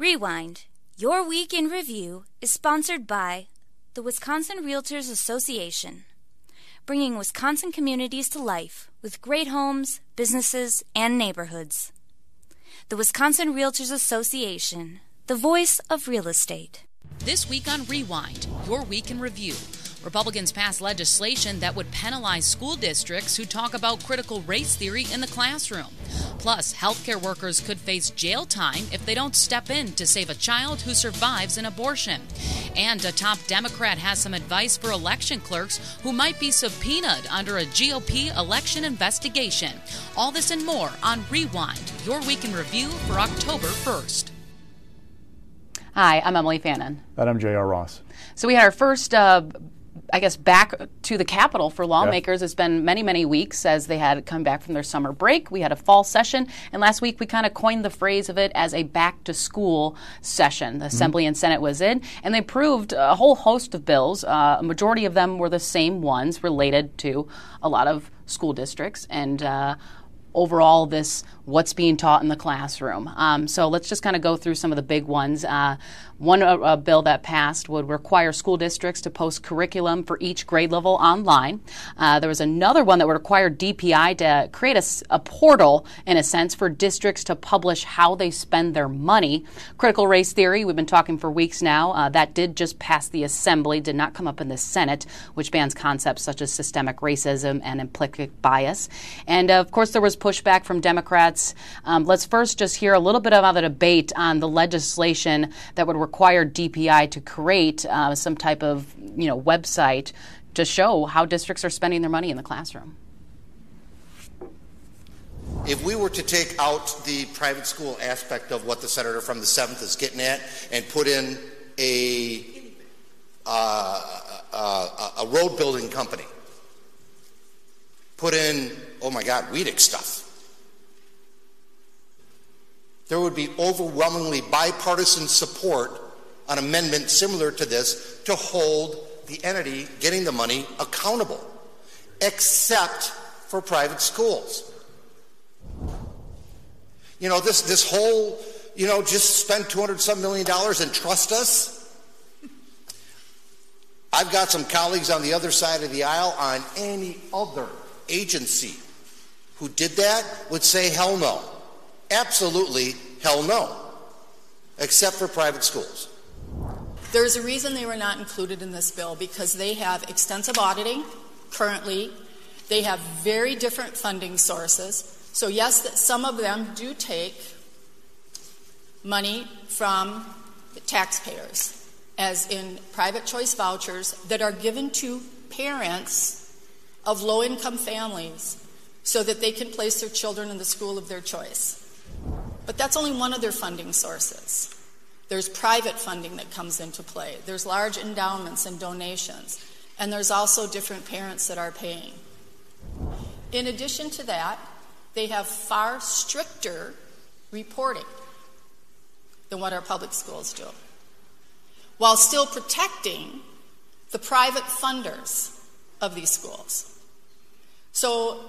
Rewind. Your Week in Review is sponsored by the Wisconsin Realtors Association, bringing Wisconsin communities to life with great homes, businesses, and neighborhoods. The Wisconsin Realtors Association, the voice of real estate. This week on Rewind, Your Week in Review. Republicans passed legislation that would penalize school districts who talk about critical race theory in the classroom. Plus, healthcare workers could face jail time if they don't step in to save a child who survives an abortion. And a top Democrat has some advice for election clerks who might be subpoenaed under a GOP election investigation. All this and more on Rewind, your week in review for October 1st. Hi, I'm Emilee Fannon. And I'm J.R. Ross. So we had our first uh, I guess, back to the Capitol for lawmakers. It's been many, many weeks as they had come back from their summer break. We had a fall session, and last week we kind of coined the phrase of it as a back to school session. The mm-hmm. Assembly and Senate was in, and they approved a whole host of bills. Uh, a majority of them were the same ones related to a lot of school districts and uh, overall this what's being taught in the classroom. Um, so let's just kind of go through some of the big ones. Uh, one uh, uh, bill that passed would require school districts to post curriculum for each grade level online. Uh, there was another one that would require DPI to create a, a, portal, in a sense, for districts to publish how they spend their money. Critical race theory, we've been talking for weeks now. Uh, that did just pass the Assembly, did not come up in the Senate, which bans concepts such as systemic racism and implicit bias. And of course, there was pushback from Democrats. Um, let's first just hear a little bit about the debate on the legislation that would require required DPI to create uh, some type of you know website to show how districts are spending their money in the classroom. If we were to take out the private school aspect of what the senator from the 7th is getting at and put in a, uh, uh, a road building company, put in, oh my God, WEDC stuff, there would be overwhelmingly bipartisan support an amendment similar to this to hold the entity getting the money accountable, except for private schools. You know, this, this whole, you know, just spend 200 some million dollars and trust us. I've got some colleagues on the other side of the aisle on any other agency who did that would say hell no. Absolutely, hell no, except for private schools. There's a reason they were not included in this bill because they have extensive auditing currently. They have very different funding sources. So, yes, some of them do take money from taxpayers, as in private choice vouchers that are given to parents of low income families so that they can place their children in the school of their choice. But that's only one of their funding sources. There's private funding that comes into play, there's large endowments and donations, and there's also different parents that are paying. In addition to that, they have far stricter reporting than what our public schools do, while still protecting the private funders of these schools. So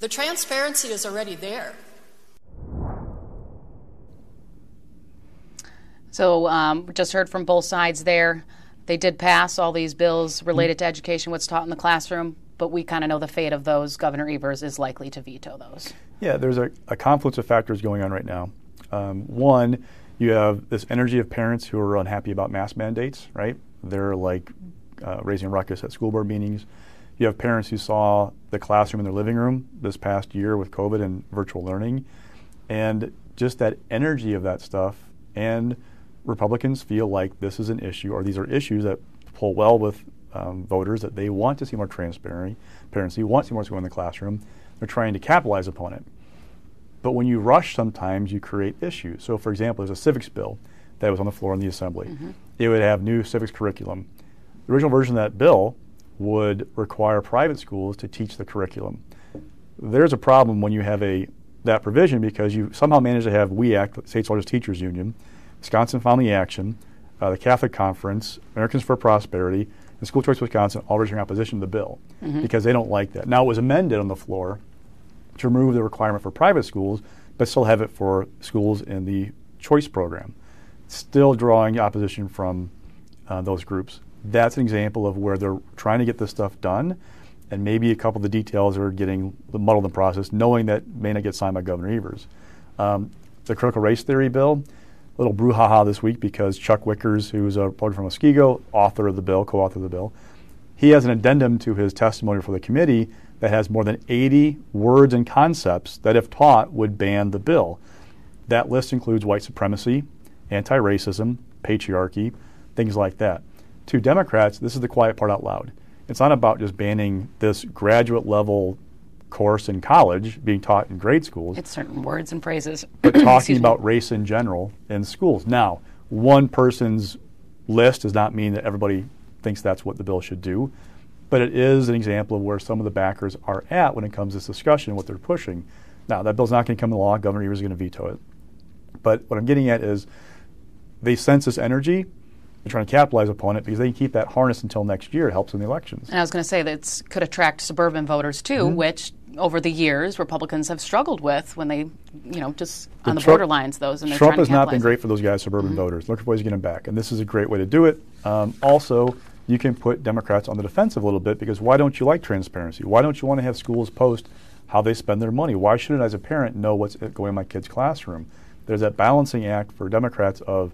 the transparency is already there. So um, just heard from both sides there. They did pass all these bills related to education, what's taught in the classroom, but we kind of know the fate of those. Governor Evers is likely to veto those. Yeah, there's a, a confluence of factors going on right now. Um, one, you have this energy of parents who are unhappy about mask mandates, right? They're like uh, raising ruckus at school board meetings. You have parents who saw the classroom in their living room this past year with COVID and virtual learning, and just that energy of that stuff and Republicans feel like this is an issue, or these are issues that pull well with um, voters that they want to see more transparency, want to see more school in the classroom. They're trying to capitalize upon it. But when you rush, sometimes you create issues. So, for example, there's a civics bill that was on the floor in the assembly. Mm-hmm. It would have new civics curriculum. The original version of that bill would require private schools to teach the curriculum. There's a problem when you have a that provision because you somehow manage to have WEAC, the state's largest teachers union, Wisconsin Family Action, uh, the Catholic Conference, Americans for Prosperity, and School Choice Wisconsin all registering opposition to the bill mm-hmm. because they don't like that. Now, it was amended on the floor to remove the requirement for private schools, but still have it for schools in the choice program. still drawing opposition from uh, those groups. That's an example of where they're trying to get this stuff done, and maybe a couple of the details are getting muddled in the process, knowing that may not get signed by Governor Evers. Um, the critical race theory bill, little brouhaha this week because Chuck Wichgers, who's a reporter from Muskego, author of the bill, co-author of the bill, he has an addendum to his testimony for the committee that has more than 80 words and concepts that, if taught, would ban the bill. That list includes white supremacy, anti racism, patriarchy, things like that. To Democrats, this is the quiet part out loud. It's not about just banning this graduate level course in college being taught in grade schools. It's certain words and phrases. but talking about race in general in schools. Now, one person's list does not mean that everybody thinks that's what the bill should do, but it is an example of where some of the backers are at when it comes to this discussion, what they're pushing. Now, that bill's not going to come into law. Governor Evers is going to veto it. But what I'm getting at is they sense this energy they're trying to capitalize upon it because they can keep that harness until next year. It helps in the elections. And I was going to say that could attract suburban voters too, mm-hmm. which over the years Republicans have struggled with when they, you know, just on the Trump, borderlines those. And Trump has not been great for those guys, suburban mm-hmm. voters. Look for ways to get them back, and this is a great way to do it. Um, also, you can put Democrats on the defensive a little bit because why don't you like transparency? Why don't you want to have schools post how they spend their money? Why shouldn't, I, as a parent, know what's going in my kid's classroom? There's that balancing act for Democrats of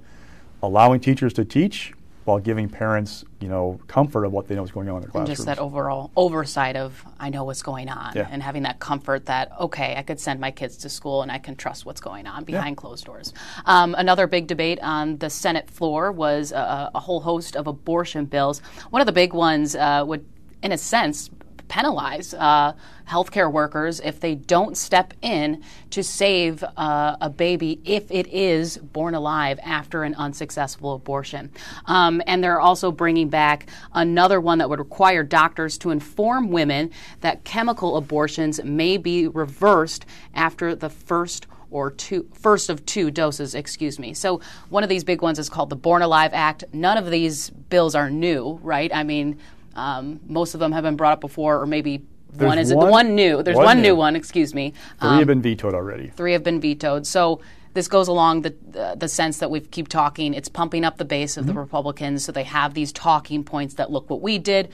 allowing teachers to teach while giving parents, you know, comfort of what they know is going on in their classrooms. And just that overall oversight of I know what's going on, yeah. and having that comfort that okay, I could send my kids to school and I can trust what's going on behind yeah. closed doors. Um, another big debate on the Senate floor was a, a, whole host of abortion bills. One of the big ones uh, would, in a sense, penalize uh, healthcare workers if they don't step in to save uh, a baby if it is born alive after an unsuccessful abortion. Um, and they're also bringing back another one that would require doctors to inform women that chemical abortions may be reversed after the first or two first of two doses, excuse me. So one of these big ones is called the Born Alive Act. None of these bills are new, right? I mean, um, most of them have been brought up before, or maybe There's one is one, the one new. There's one, one new. new one, excuse me. 3 um, have been vetoed already. Three have been vetoed. So this goes along the uh, the sense that we keep talking. It's pumping up the base of mm-hmm. the Republicans, so they have these talking points that look what we did.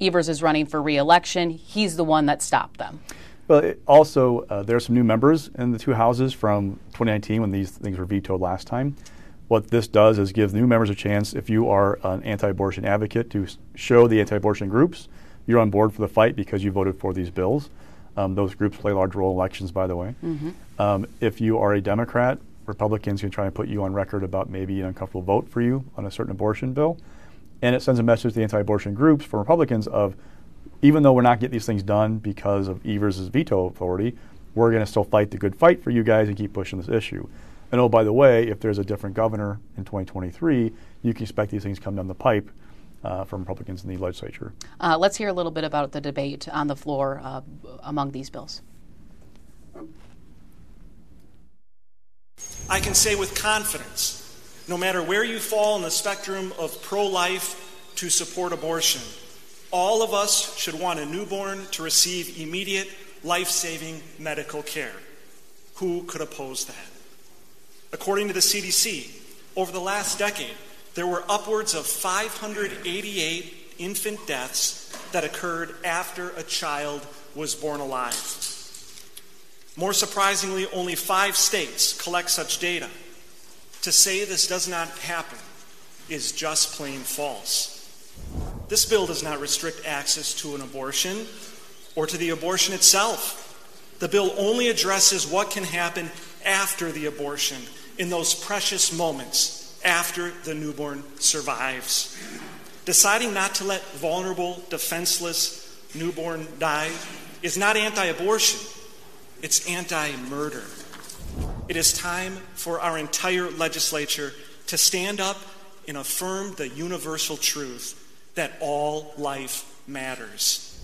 Evers is running for reelection. He's the one that stopped them. Well, also uh, there are some new members in the two houses from 2019 when these things were vetoed last time. What this does is give new members a chance, if you are an anti abortion advocate, to show the anti abortion groups you're on board for the fight because you voted for these bills. Um, those groups play a large role in elections, by the way. Mm-hmm. Um, if you are a Democrat, Republicans can try and put you on record about maybe an uncomfortable vote for you on a certain abortion bill. And it sends a message to the anti abortion groups from Republicans of even though we're not getting these things done because of Evers' veto authority, we're going to still fight the good fight for you guys and keep pushing this issue. And oh, by the way, if there's a different governor in 2023, you can expect these things come down the pipe uh, from Republicans in the legislature. Uh, let's hear a little bit about the debate on the floor uh, among these bills. I can say with confidence no matter where you fall in the spectrum of pro life to support abortion, all of us should want a newborn to receive immediate, life saving medical care. Who could oppose that? According to the CDC, over the last decade, there were upwards of 588 infant deaths that occurred after a child was born alive. More surprisingly, only five states collect such data. To say this does not happen is just plain false. This bill does not restrict access to an abortion or to the abortion itself. The bill only addresses what can happen after the abortion in those precious moments after the newborn survives. Deciding not to let vulnerable, defenseless newborn die is not anti abortion, it's anti murder. It is time for our entire legislature to stand up and affirm the universal truth that all life matters.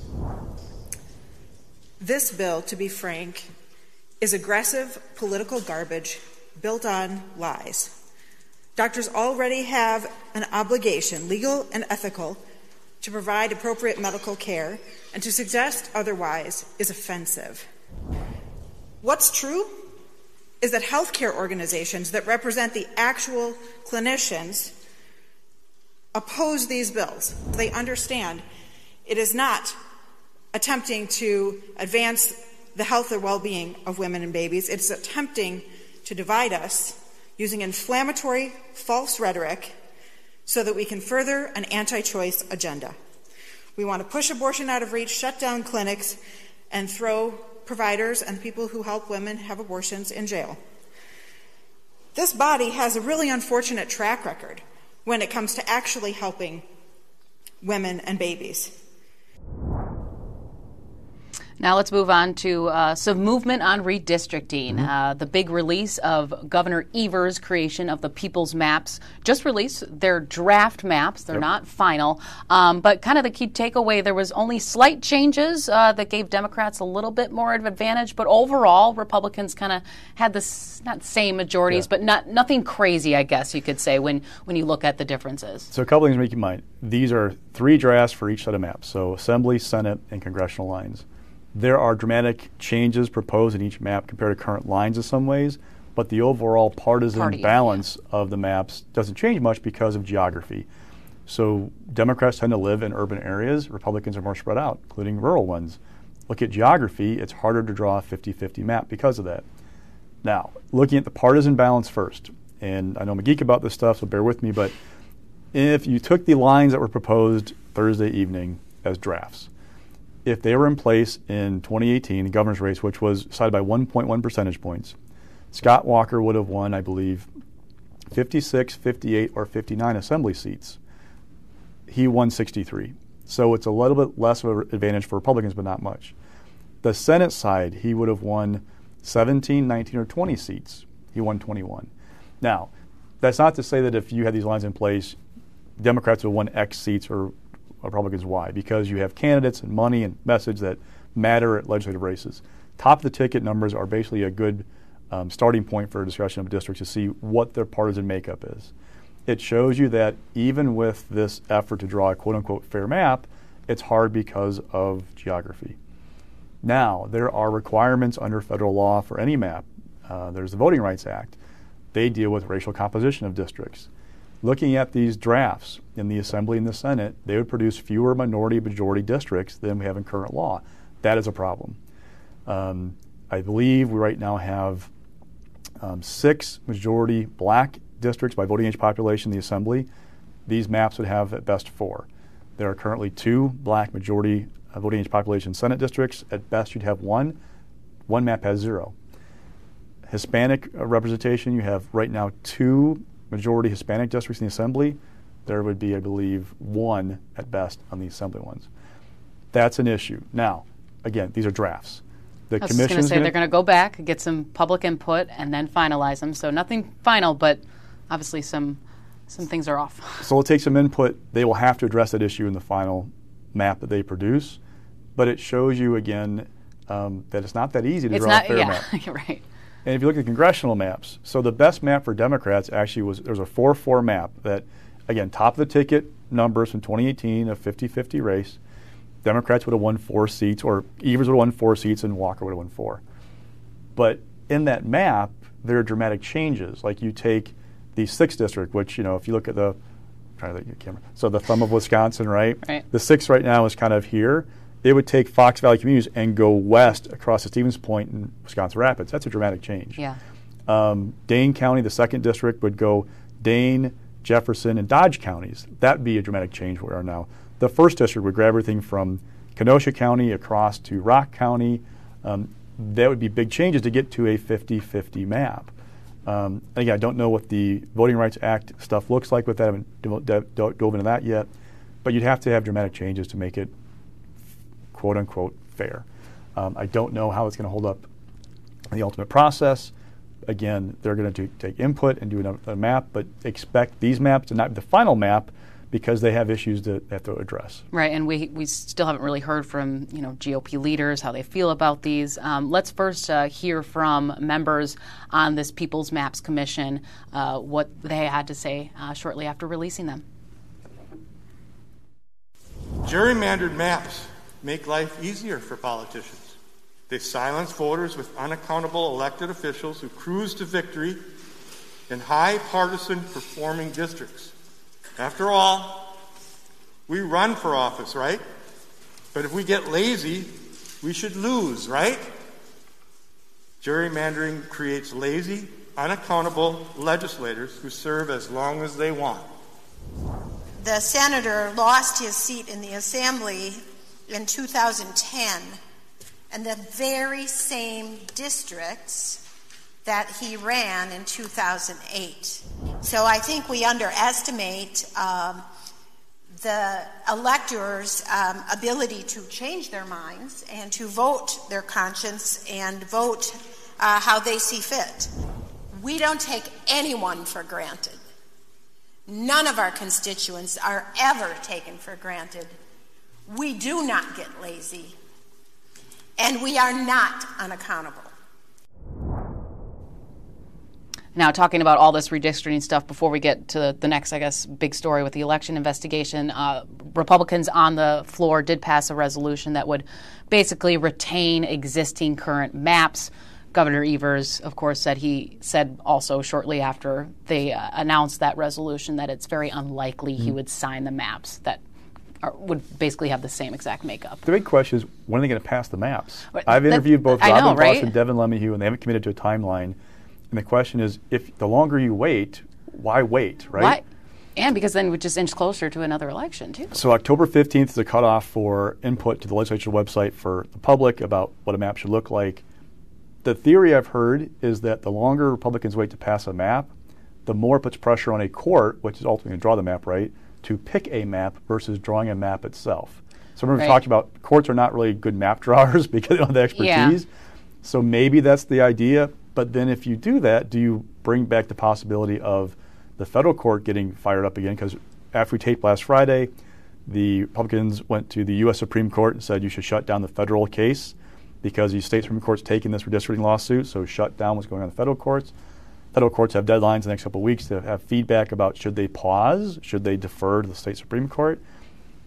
This bill, to be frank, is aggressive political garbage built on lies. Doctors already have an obligation, legal and ethical, to provide appropriate medical care, and to suggest otherwise is offensive. What's true? is that healthcare organizations that represent the actual clinicians oppose these bills. They understand it is not attempting to advance the health or well being of women and babies, it's attempting to divide us using inflammatory, false rhetoric so that we can further an anti choice agenda. We want to push abortion out of reach, shut down clinics, and throw providers and people who help women have abortions in jail. This body has a really unfortunate track record when it comes to actually helping women and babies. Now let's move on to uh, some movement on redistricting. Mm-hmm. Uh, the big release of Governor Evers' creation of the People's Maps just released their draft maps. They're yep. not final, um, but kind of the key takeaway there was only slight changes uh, that gave Democrats a little bit more of advantage, but overall Republicans kind of had the not same majorities, yeah. but not nothing crazy, I guess you could say when when you look at the differences. So a couple things to make in mind. These are three drafts for each set of maps. So Assembly, Senate, and congressional lines. There are dramatic changes proposed in each map compared to current lines in some ways, but the overall partisan Party, balance yeah. of the maps doesn't change much because of geography. So Democrats tend to live in urban areas, Republicans are more spread out, including rural ones. Look at geography, it's harder to draw a 50 50 map because of that. Now, looking at the partisan balance first, and I know I'm a geek about this stuff, so bear with me, but if you took the lines that were proposed Thursday evening as drafts, if they were in place in 2018, the governor's race, which was decided by 1.1 percentage points, Scott Walker would have won, I believe, 56, 58, or 59 assembly seats. He won 63. So it's a little bit less of an advantage for Republicans, but not much. The Senate side, he would have won 17, 19, or 20 seats. He won 21. Now, that's not to say that if you had these lines in place, Democrats would have won X seats or Republicans why? Because you have candidates and money and message that matter at legislative races. Top of the ticket numbers are basically a good um, starting point for a discussion of districts to see what their partisan makeup is. It shows you that even with this effort to draw a quote unquote fair map, it's hard because of geography. Now, there are requirements under federal law for any map. Uh, there's the Voting Rights Act. They deal with racial composition of districts looking at these drafts in the Assembly and the Senate, they would produce fewer minority majority districts than we have in current law. That is a problem. Um, I believe we right now have um, six majority black districts by voting age population in the Assembly. These maps would have at best four. There are currently two black majority uh, voting age population Senate districts. At best, you'd have one. One map has zero. Hispanic uh, representation, you have right now two majority Hispanic districts in the Assembly, there would be, I believe, one at best on the Assembly ones. That's an issue. Now, again, these are drafts. The I was going to say gonna, they're going to go back, get some public input, and then finalize them. So nothing final, but obviously some some things are off. So we'll take some input. They will have to address that issue in the final map that they produce. But it shows you again um, that it's not that easy to it's draw not, a fair yeah, map. right. And if you look at the congressional maps, so the best map for Democrats actually was there was a 4 4 map that, again, top of the ticket numbers from 2018, a 50 50 race. Democrats would have won four seats, or Evers would have won four seats, and Walker would have won four. But in that map, there are dramatic changes. Like you take the 6th district, which, you know, if you look at the, trying to camera, so the thumb of Wisconsin, right? right? The 6th right now is kind of here it would take Fox Valley communities and go west across the Stevens Point and Wisconsin Rapids. That's a dramatic change. Yeah. Um, Dane County, the second district, would go Dane, Jefferson, and Dodge counties. That'd be a dramatic change where we are now. The first district would grab everything from Kenosha County across to Rock County. Um, that would be big changes to get to a 50 50 map. Um, again, I don't know what the Voting Rights Act stuff looks like with that. I haven't dove into that yet. But you'd have to have dramatic changes to make it quote unquote fair. Um, I don't know how it's going to hold up in the ultimate process. Again, they're going to take input and do a, a map, but expect these maps to not be the final map because they have issues that they have to address. Right, and we, we still haven't really heard from you know GOP leaders how they feel about these. Um, let's first uh, hear from members on this People's Maps Commission uh, what they had to say uh, shortly after releasing them. Gerrymandered maps make life easier for politicians. They silence voters with unaccountable elected officials who cruise to victory in high partisan performing districts. After all, we run for office, right? But if we get lazy, we should lose, right? Gerrymandering creates lazy, unaccountable legislators who serve as long as they want. The senator lost his seat in the assembly in 2010, and the very same districts that he ran in 2008. So I think we underestimate um, the electors' um, ability to change their minds and to vote their conscience and vote uh, how they see fit. We don't take anyone for granted. None of our constituents are ever taken for granted. We do not get lazy, and we are not unaccountable. Now, talking about all this redistricting stuff before we get to the next, I guess, big story with the election investigation, uh, Republicans on the floor did pass a resolution that would basically retain existing current maps. Governor Evers, of course, said he said also shortly after they uh, announced that resolution that it's very unlikely mm-hmm. he would sign the maps that are, would basically have the same exact makeup. The big question is when are they going to pass the maps? But I've interviewed both Robin know, right? Vos and Devin LeMahieu, and they haven't committed to a timeline. And the question is, if the longer you wait, why wait, right? Why? And because then we just inch closer to another election, too. So October 15th is a cutoff for input to the legislature website for the public about what a map should look like. The theory I've heard is that the longer Republicans wait to pass a map, the more it puts pressure on a court, which is ultimately going to draw the map, right, to pick a map versus drawing a map itself. So remember right. we talked about courts are not really good map drawers because they don't have the expertise. Yeah. So maybe that's the idea. But then if you do that, do you bring back the possibility of the federal court getting fired up again? Because after we taped last Friday, the Republicans went to the U.S. Supreme Court and said you should shut down the federal case because the state Supreme Court's taking this redistricting lawsuit, so shut down what's going on in the federal courts. Federal courts have deadlines in the next couple of weeks to have feedback about should they pause, should they defer to the state Supreme Court.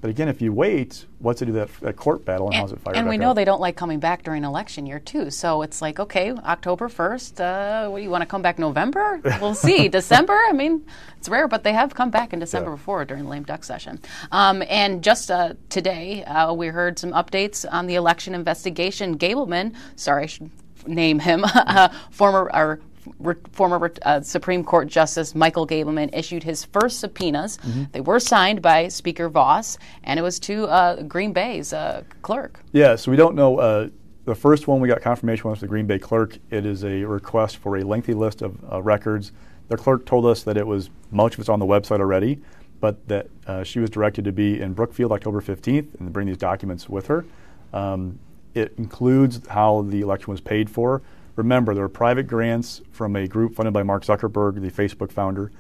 But again, if you wait, what's it do that, that court battle and, and how's it fired And we know up? they don't like coming back during election year too. So it's like, okay, October first. Uh, what do you want to come back November? We'll see. December. I mean, it's rare, but they have come back in December yeah. before during the lame duck session. Um, and just uh, today, uh, we heard some updates on the election investigation. Gableman, sorry, I should name him, uh, former or re- former uh, Supreme Court Justice Michael Gableman issued his first subpoenas. Mm-hmm. They were signed by Speaker Vos, and it was to uh, Green Bay's uh, clerk. Yeah, so we don't know. Uh, the first one we got confirmation was the Green Bay clerk. It is a request for a lengthy list of uh, records. The clerk told us that it was much of it's on the website already, but that uh, she was directed to be in Brookfield October 15th and bring these documents with her. Um, it includes how the election was paid for, Remember, there were private grants from a group funded by Mark Zuckerberg, the Facebook founder,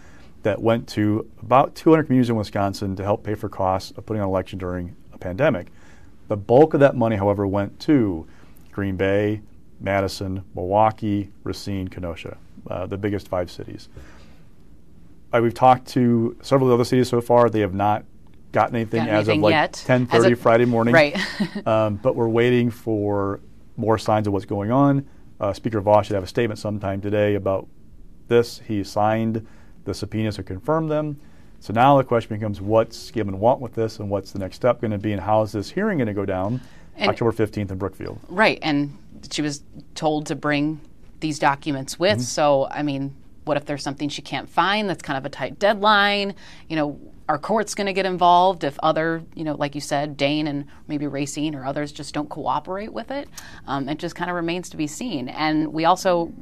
that went to about 200 communities in Wisconsin to help pay for costs of putting on an election during a pandemic. The bulk of that money, however, went to Green Bay, Madison, Milwaukee, Racine, Kenosha, uh, the biggest five cities. Uh, we've talked to several of the other cities so far. They have not gotten anything as anything of like 10:30 Friday morning. Right. um, but we're waiting for more signs of what's going on. Uh, Speaker Vos should have a statement sometime today about this. He signed the subpoenas or confirmed them. So now the question becomes what's Gibbon want with this and what's the next step going to be and how is this hearing going to go down and October 15th in Brookfield? Right. And she was told to bring these documents with. Mm-hmm. So, I mean, what if there's something she can't find that's kind of a tight deadline? You know, are courts going to get involved if other, you know, like you said, Dane and maybe Racine or others just don't cooperate with it? Um, it just kind of remains to be seen. And we also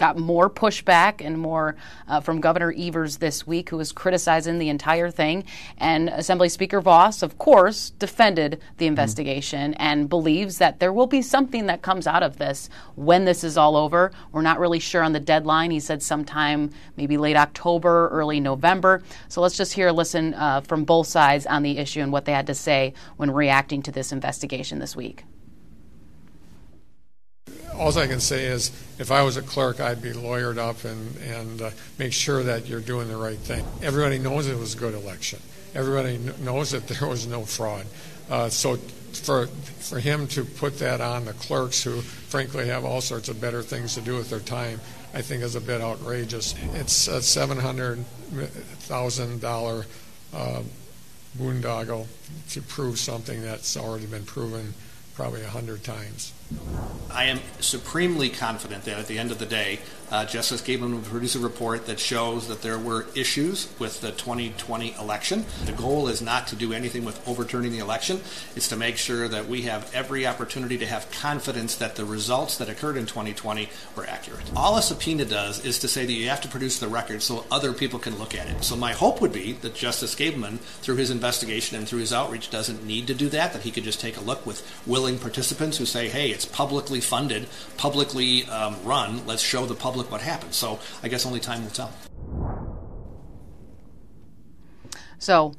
got more pushback and more uh, from Governor Evers this week, who was criticizing the entire thing. And Assembly Speaker Vos, of course, defended the mm-hmm. investigation mm-hmm. and believes that there will be something that comes out of this when this is all over. We're not really sure on the deadline. He said sometime maybe late October, early November. So let's just hear a listen uh, from both sides on the issue and what they had to say when reacting to this investigation this week all I can say is if I was a clerk, I'd be lawyered up and, and uh, make sure that you're doing the right thing. Everybody knows it was a good election. Everybody knows that there was no fraud. Uh, so for for him to put that on the clerks, who frankly have all sorts of better things to do with their time, I think is a bit outrageous. It's a seven hundred thousand dollar uh, boondoggle to prove something that's already been proven probably a hundred times. I am supremely confident that at the end of the day, uh, Justice Gableman will produce a report that shows that there were issues with the 2020 election. The goal is not to do anything with overturning the election. It's to make sure that we have every opportunity to have confidence that the results that occurred in 2020 were accurate. All a subpoena does is to say that you have to produce the record so other people can look at it. So my hope would be that Justice Gableman, through his investigation and through his outreach, doesn't need to do that, that he could just take a look with willing participants who say, hey, it's publicly funded, publicly um, run. Let's show the public what happened. So I guess only time will tell. So,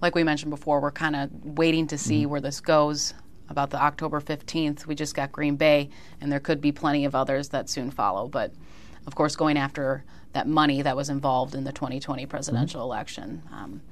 like we mentioned before, we're kind of waiting to see mm-hmm. where this goes. About the October 15th, we just got Green Bay, and there could be plenty of others that soon follow. But of course, going after that money that was involved in the 2020 presidential mm-hmm. election. Um,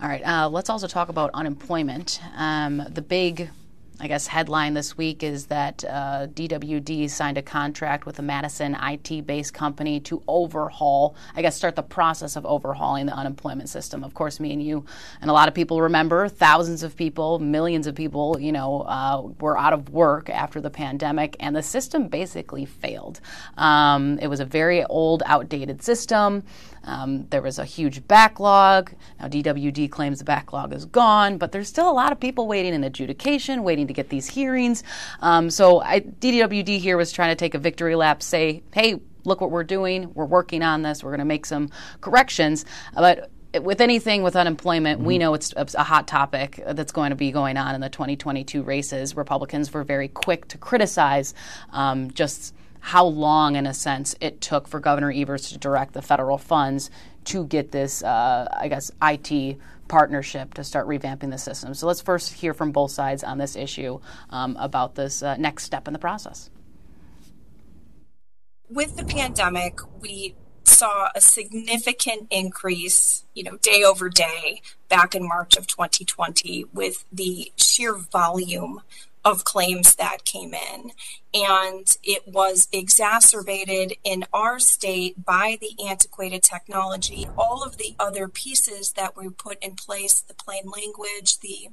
all right, uh, let's also talk about unemployment. Um, the big I guess, headline this week is that uh, DWD signed a contract with a Madison IT based company to overhaul, I guess, start the process of overhauling the unemployment system. Of course, me and you and a lot of people remember thousands of people, millions of people, you know, uh, were out of work after the pandemic, and the system basically failed. Um, it was a very old, outdated system. Um, there was a huge backlog. Now, DWD claims the backlog is gone, but there's still a lot of people waiting in adjudication, waiting to get these hearings. Um, so, I, DWD here was trying to take a victory lap, say, hey, look what we're doing. We're working on this. We're going to make some corrections. But with anything with unemployment, mm-hmm. we know it's a hot topic that's going to be going on in the 2022 races. Republicans were very quick to criticize um, just how long, in a sense, it took for Governor Evers to direct the federal funds to get this, uh, I guess, IT partnership to start revamping the system. So let's first hear from both sides on this issue um, about this uh, next step in the process. With the pandemic, we saw a significant increase, you know, day over day back in March of 2020 with the sheer volume of claims that came in. And it was exacerbated in our state by the antiquated technology. All of the other pieces that we put in place, the plain language, the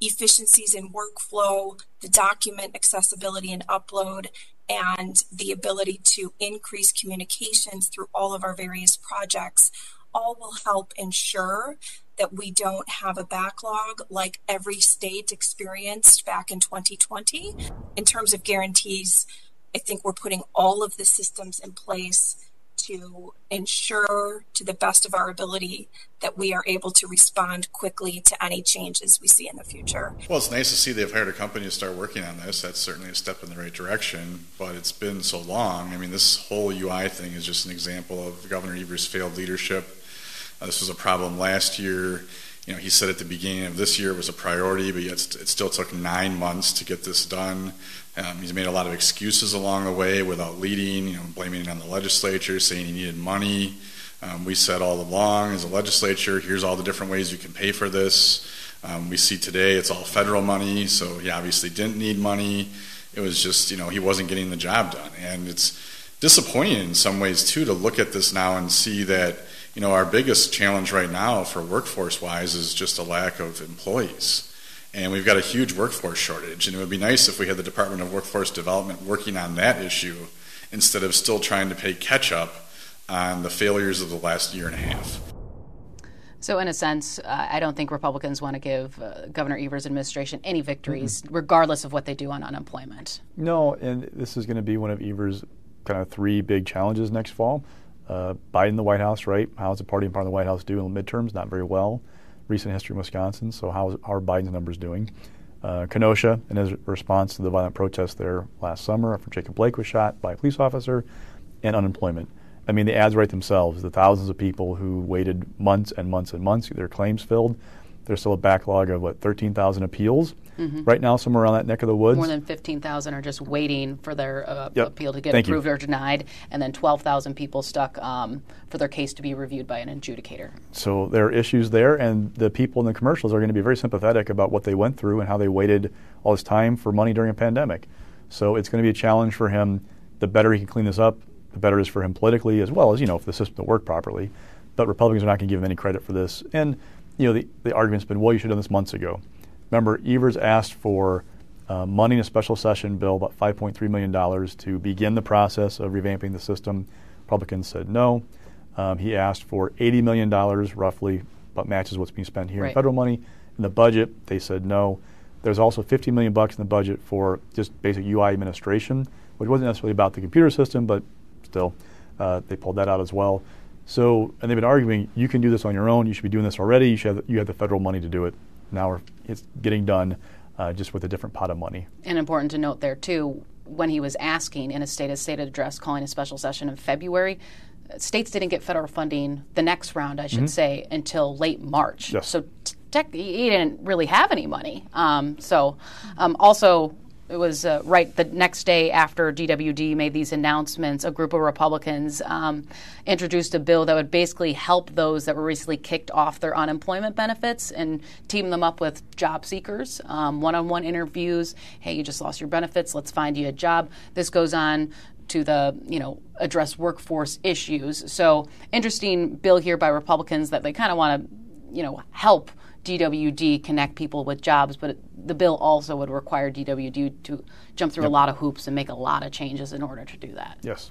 efficiencies in workflow, the document accessibility and upload, and the ability to increase communications through all of our various projects all will help ensure that we don't have a backlog like every state experienced back in 2020. In terms of guarantees, I think we're putting all of the systems in place to ensure to the best of our ability that we are able to respond quickly to any changes we see in the future. Well, it's nice to see they've hired a company to start working on this. That's certainly a step in the right direction, but it's been so long. I mean, this whole UI thing is just an example of Governor Evers' failed leadership uh, this was a problem last year. You know, he said at the beginning of this year it was a priority, but yet it still took nine months to get this done. Um, he's made a lot of excuses along the way without leading, you know, blaming it on the legislature, saying he needed money. Um, we said all along as a legislature, here's all the different ways you can pay for this. Um, we see today it's all federal money, so he obviously didn't need money. It was just, you know, he wasn't getting the job done. And it's disappointing in some ways, too, to look at this now and see that you know, our biggest challenge right now for workforce wise is just a lack of employees. And we've got a huge workforce shortage. And it would be nice if we had the Department of Workforce Development working on that issue instead of still trying to pay catch up on the failures of the last year and a half. So, in a sense, uh, I don't think Republicans want to give uh, Governor Evers' administration any victories, mm-hmm. regardless of what they do on unemployment. No, and this is going to be one of Evers' kind of three big challenges next fall uh, Biden in the White House, right? How's the party in part of the White House doing in the midterms? Not very well. Recent history in Wisconsin. So how, are Biden's numbers doing? Uh, Kenosha and his response to the violent protests there last summer after Jacob Blake was shot by a police officer, and unemployment. I mean, the ads write themselves. The thousands of people who waited months and months and months to get their claims filled, There's still a backlog of what 13,000 appeals Mhm. right now, somewhere around that neck of the woods. More than 15,000 are just waiting for their uh, Yep. appeal to get Thank you. approved or denied, and then 12,000 people stuck um, for their case to be reviewed by an adjudicator. So there are issues there, and the people in the commercials are going to be very sympathetic about what they went through and how they waited all this time for money during a pandemic. So it's going to be a challenge for him. The better he can clean this up, the better it is for him politically, as well as you know if the system will work properly. But Republicans are not going to give him any credit for this. And you know the, the argument's been, well, you should have done this months ago. Remember, Evers asked for uh, money in a special session bill, about $5.3 million, to begin the process of revamping the system. Republicans said no. Um, he asked for $80 million, roughly, but matches what's being spent here in federal money. In the budget, they said no. There's also 50 million bucks in the budget for just basic UI administration, which wasn't necessarily about the computer system, but still, uh, they pulled that out as well. So, and they've been arguing, you can do this on your own. You should be doing this already. You should have, you have the federal money to do it. Now we're, it's getting done, uh, just with a different pot of money. And important to note there, too, when he was asking in a state of state address calling a special session in February, states didn't get federal funding the next round, I should Mhm. say, until late March. Yes. So t- tech, he didn't really have any money. Um, so um, also, it was uh, right the next day after DWD made these announcements, a group of Republicans um, introduced a bill that would basically help those that were recently kicked off their unemployment benefits and team them up with job seekers, one on one interviews. Hey, you just lost your benefits, let's find you a job. This goes on to the you know address workforce issues. So interesting bill here by Republicans that they kind of want to you know help DWD connect people with jobs, but the bill also would require DWD to jump through a lot of hoops and make a lot of changes in order to do that. Yes.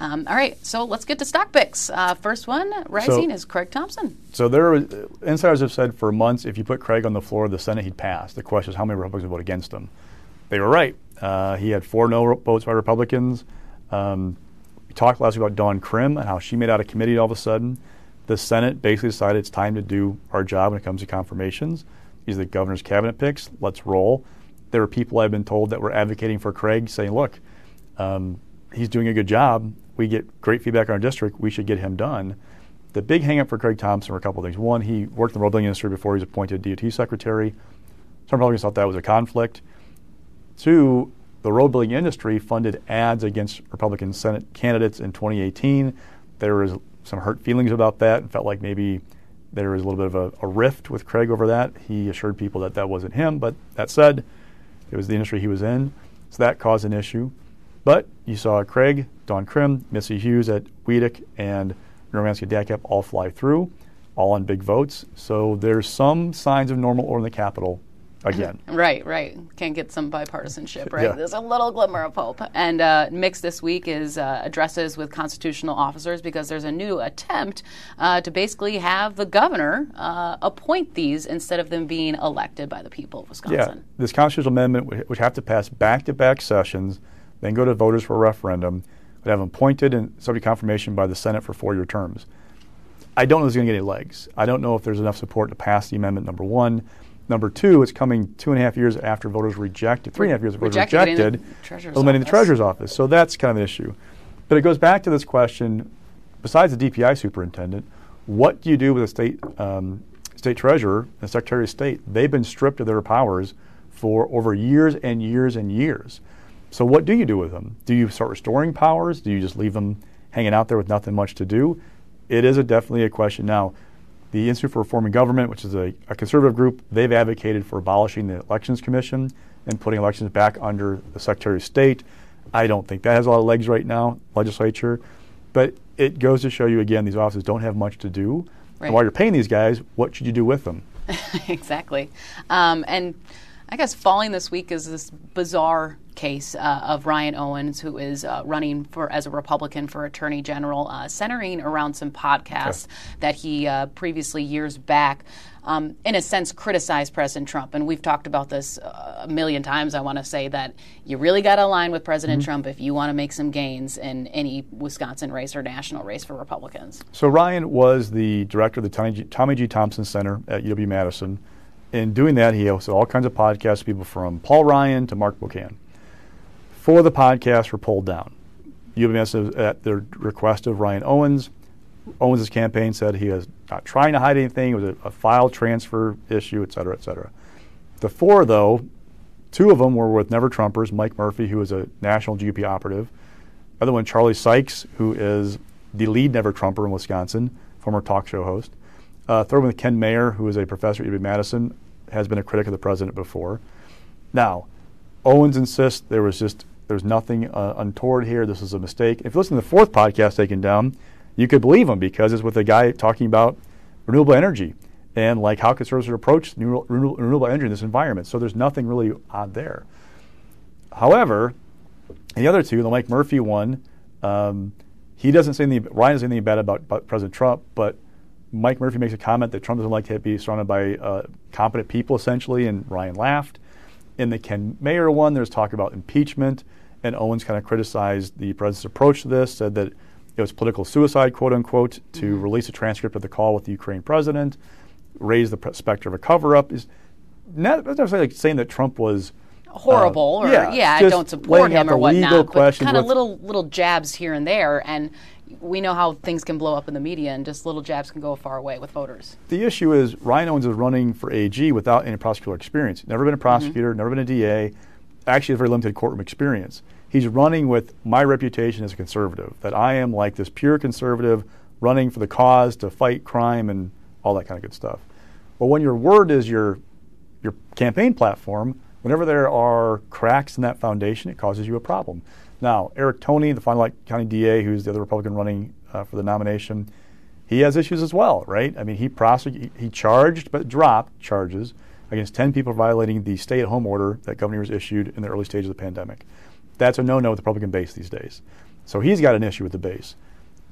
Um, all right, so let's get to stock picks. Uh, first one rising So- is Craig Thompson. So there, uh, insiders have said for months, if you put Craig on the floor of the Senate, he'd pass. The question is how many Republicans would vote against him. They were right. Uh, he had four no votes by Republicans. Um, we talked last week about Dawn Crim and how she made out a committee all of a sudden. The Senate basically decided it's time to do our job when it comes to confirmations. These are the governor's cabinet picks. Let's roll. There were people I've been told that were advocating for Craig, saying, "Look, um, he's doing a good job. We get great feedback on our district. We should get him done." The big hangup for Craig Thompson were a couple of things. One, he worked in the road building industry before he was appointed DOT secretary. Some Republicans thought that was a conflict. Two, the road building industry funded ads against Republican Senate candidates in 2018. There was some hurt feelings about that and felt like maybe there was a little bit of a, a rift with Craig over that. He assured people that that wasn't him, but that said, it was the industry he was in, so that caused an issue. But you saw Craig, Dawn Crim, Missy Hughes at WEDC, and Romanski DATCP all fly through, all on big votes. So there's some signs of normal order in the Capitol again. Right, right. Can't get some bipartisanship, right? Yeah. There's a little glimmer of hope. And uh, mixed this week is uh, addresses with constitutional officers because there's a new attempt uh, to basically have the governor uh, appoint these instead of them being elected by the people of Wisconsin. Yeah, this constitutional amendment would, have to pass back-to-back sessions, then go to voters for a referendum, would have them appointed and subject to confirmation by the Senate for four-year terms. I don't know if it's going to get any legs. I don't know if there's enough support to pass the amendment. Number one, number two, it's coming two and a half years after voters rejected, three and a half years after voters Rejected the eliminating the treasurer's office. So that's kind of an issue. But it goes back to this question: besides the DPI superintendent, what do you do with a state um, state treasurer and secretary of state? They've been stripped of their powers for over years and years and years. So what do you do with them? Do you start restoring powers? Do you just leave them hanging out there with nothing much to do? It is a definitely a question now. The Institute for Reforming Government, which is a, a conservative group, they've advocated for abolishing the Elections Commission and putting elections back under the Secretary of State. I don't think that has a lot of legs right now, legislature. But it goes to show you again, these offices don't have much to do. Right. And while you're paying these guys, what should you do with them? exactly. Um, and I guess falling this week is this bizarre case uh, of Ryan Owens, who is uh, running for as a Republican for Attorney General, uh, centering around some podcasts that he uh, previously years back. Um, in a sense, criticized President Trump. And we've talked about this uh, a million times. I want to say that you really got to align with President Mhm. Trump if you want to make some gains in any Wisconsin race or national race for Republicans. So Ryan was the director of the Tommy G, Tommy G. Thompson Center at UW Madison. In doing that, he hosted all kinds of podcasts, people from Paul Ryan to Mark Pocan. Four of the podcasts were pulled down. Madison, at the request of Ryan Owens, Owens' campaign said he was not trying to hide anything. It was a, a file transfer issue, et cetera, et cetera. The four, though, two of them were with Never Trumpers, Mike Murphy, who is a national GOP operative. The other one, Charlie Sykes, who is the lead Never Trumper in Wisconsin, former talk show host. Uh, third one, Ken Mayer, who is a professor at UW Madison, has been a critic of the president before. Now, Owens insists there was just there's nothing uh, untoward here. This is a mistake. If you listen to the fourth podcast taken down, you could believe him because it's with a guy talking about renewable energy and like how conservatives approach renewable energy in this environment. So there's nothing really odd there. However, the other two, the Mike Murphy one, um, he doesn't say anything. Ryan doesn't say anything bad about, about, President Trump, but Mike Murphy makes a comment that Trump doesn't like to be surrounded by uh, competent people, essentially, and Ryan laughed. In the Ken Mayer one, there's talk about impeachment, and Owens kind of criticized the president's approach to this, said that it was political suicide, quote unquote, to mm-hmm. release a transcript of the call with the Ukraine president raise the specter of a cover up is not necessarily like saying that Trump was horrible uh, or yeah, yeah I don't support him or whatnot, but kind of little little jabs here and there, and we know how things can blow up in the media, and just little jabs can go far away with voters. The issue is Ryan Owens is running for AG without any prosecutorial experience. Never been a prosecutor, mm-hmm. never been a DA. Actually, has very limited courtroom experience. He's running with my reputation as a conservative, that I am like this pure conservative running for the cause to fight crime and all that kind of good stuff. But when your word is your your campaign platform, whenever there are cracks in that foundation, it causes you a problem. Now, Eric Toney, the Fond County DA, who's the other Republican running uh, for the nomination, he has issues as well, right? I mean, he prosec- he charged but dropped charges against 10 people violating the stay-at-home order that governors issued in the early stages of the pandemic. That's a no-no with the Republican base these days. So he's got an issue with the base.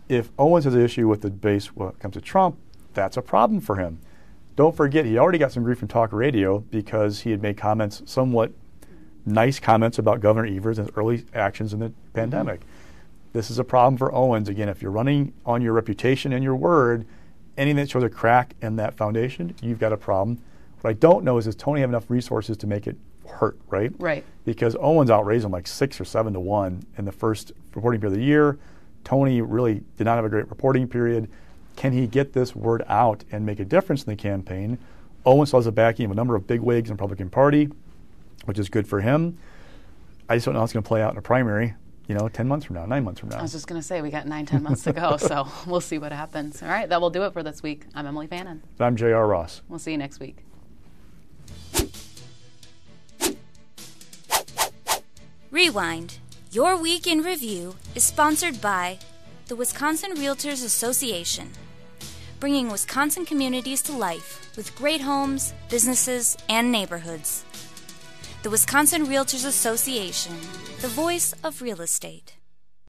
If Owens has an issue with the base when it comes to Trump, that's a problem for him. Don't forget, he already got some grief from talk radio because he had made comments, somewhat nice comments about Governor Evers and his early actions in the pandemic. This is a problem for Owens. Again, if you're running on your reputation and your word, anything that shows a crack in that foundation, you've got a problem. What I don't know is does Toney have enough resources to make it hurt, right? Right. Because Owens outraised him like six or seven to one in the first reporting period of the year. Toney really did not have a great reporting period. Can he get this word out and make a difference in the campaign? Owens has the backing of a number of big wigs in the Republican Party, which is good for him. I just don't know how it's going to play out in a primary, you know, 10 months from now, nine months from now. I was just going to say, we got nine, 10 months to go, so we'll see what happens. All right, that will do it for this week. I'm Emilee Fannon. And I'm J.R. Ross. We'll see you next week. Rewind. Your Week in Review is sponsored by the Wisconsin Realtors Association, bringing Wisconsin communities to life with great homes, businesses, and neighborhoods. The Wisconsin Realtors Association, the voice of real estate.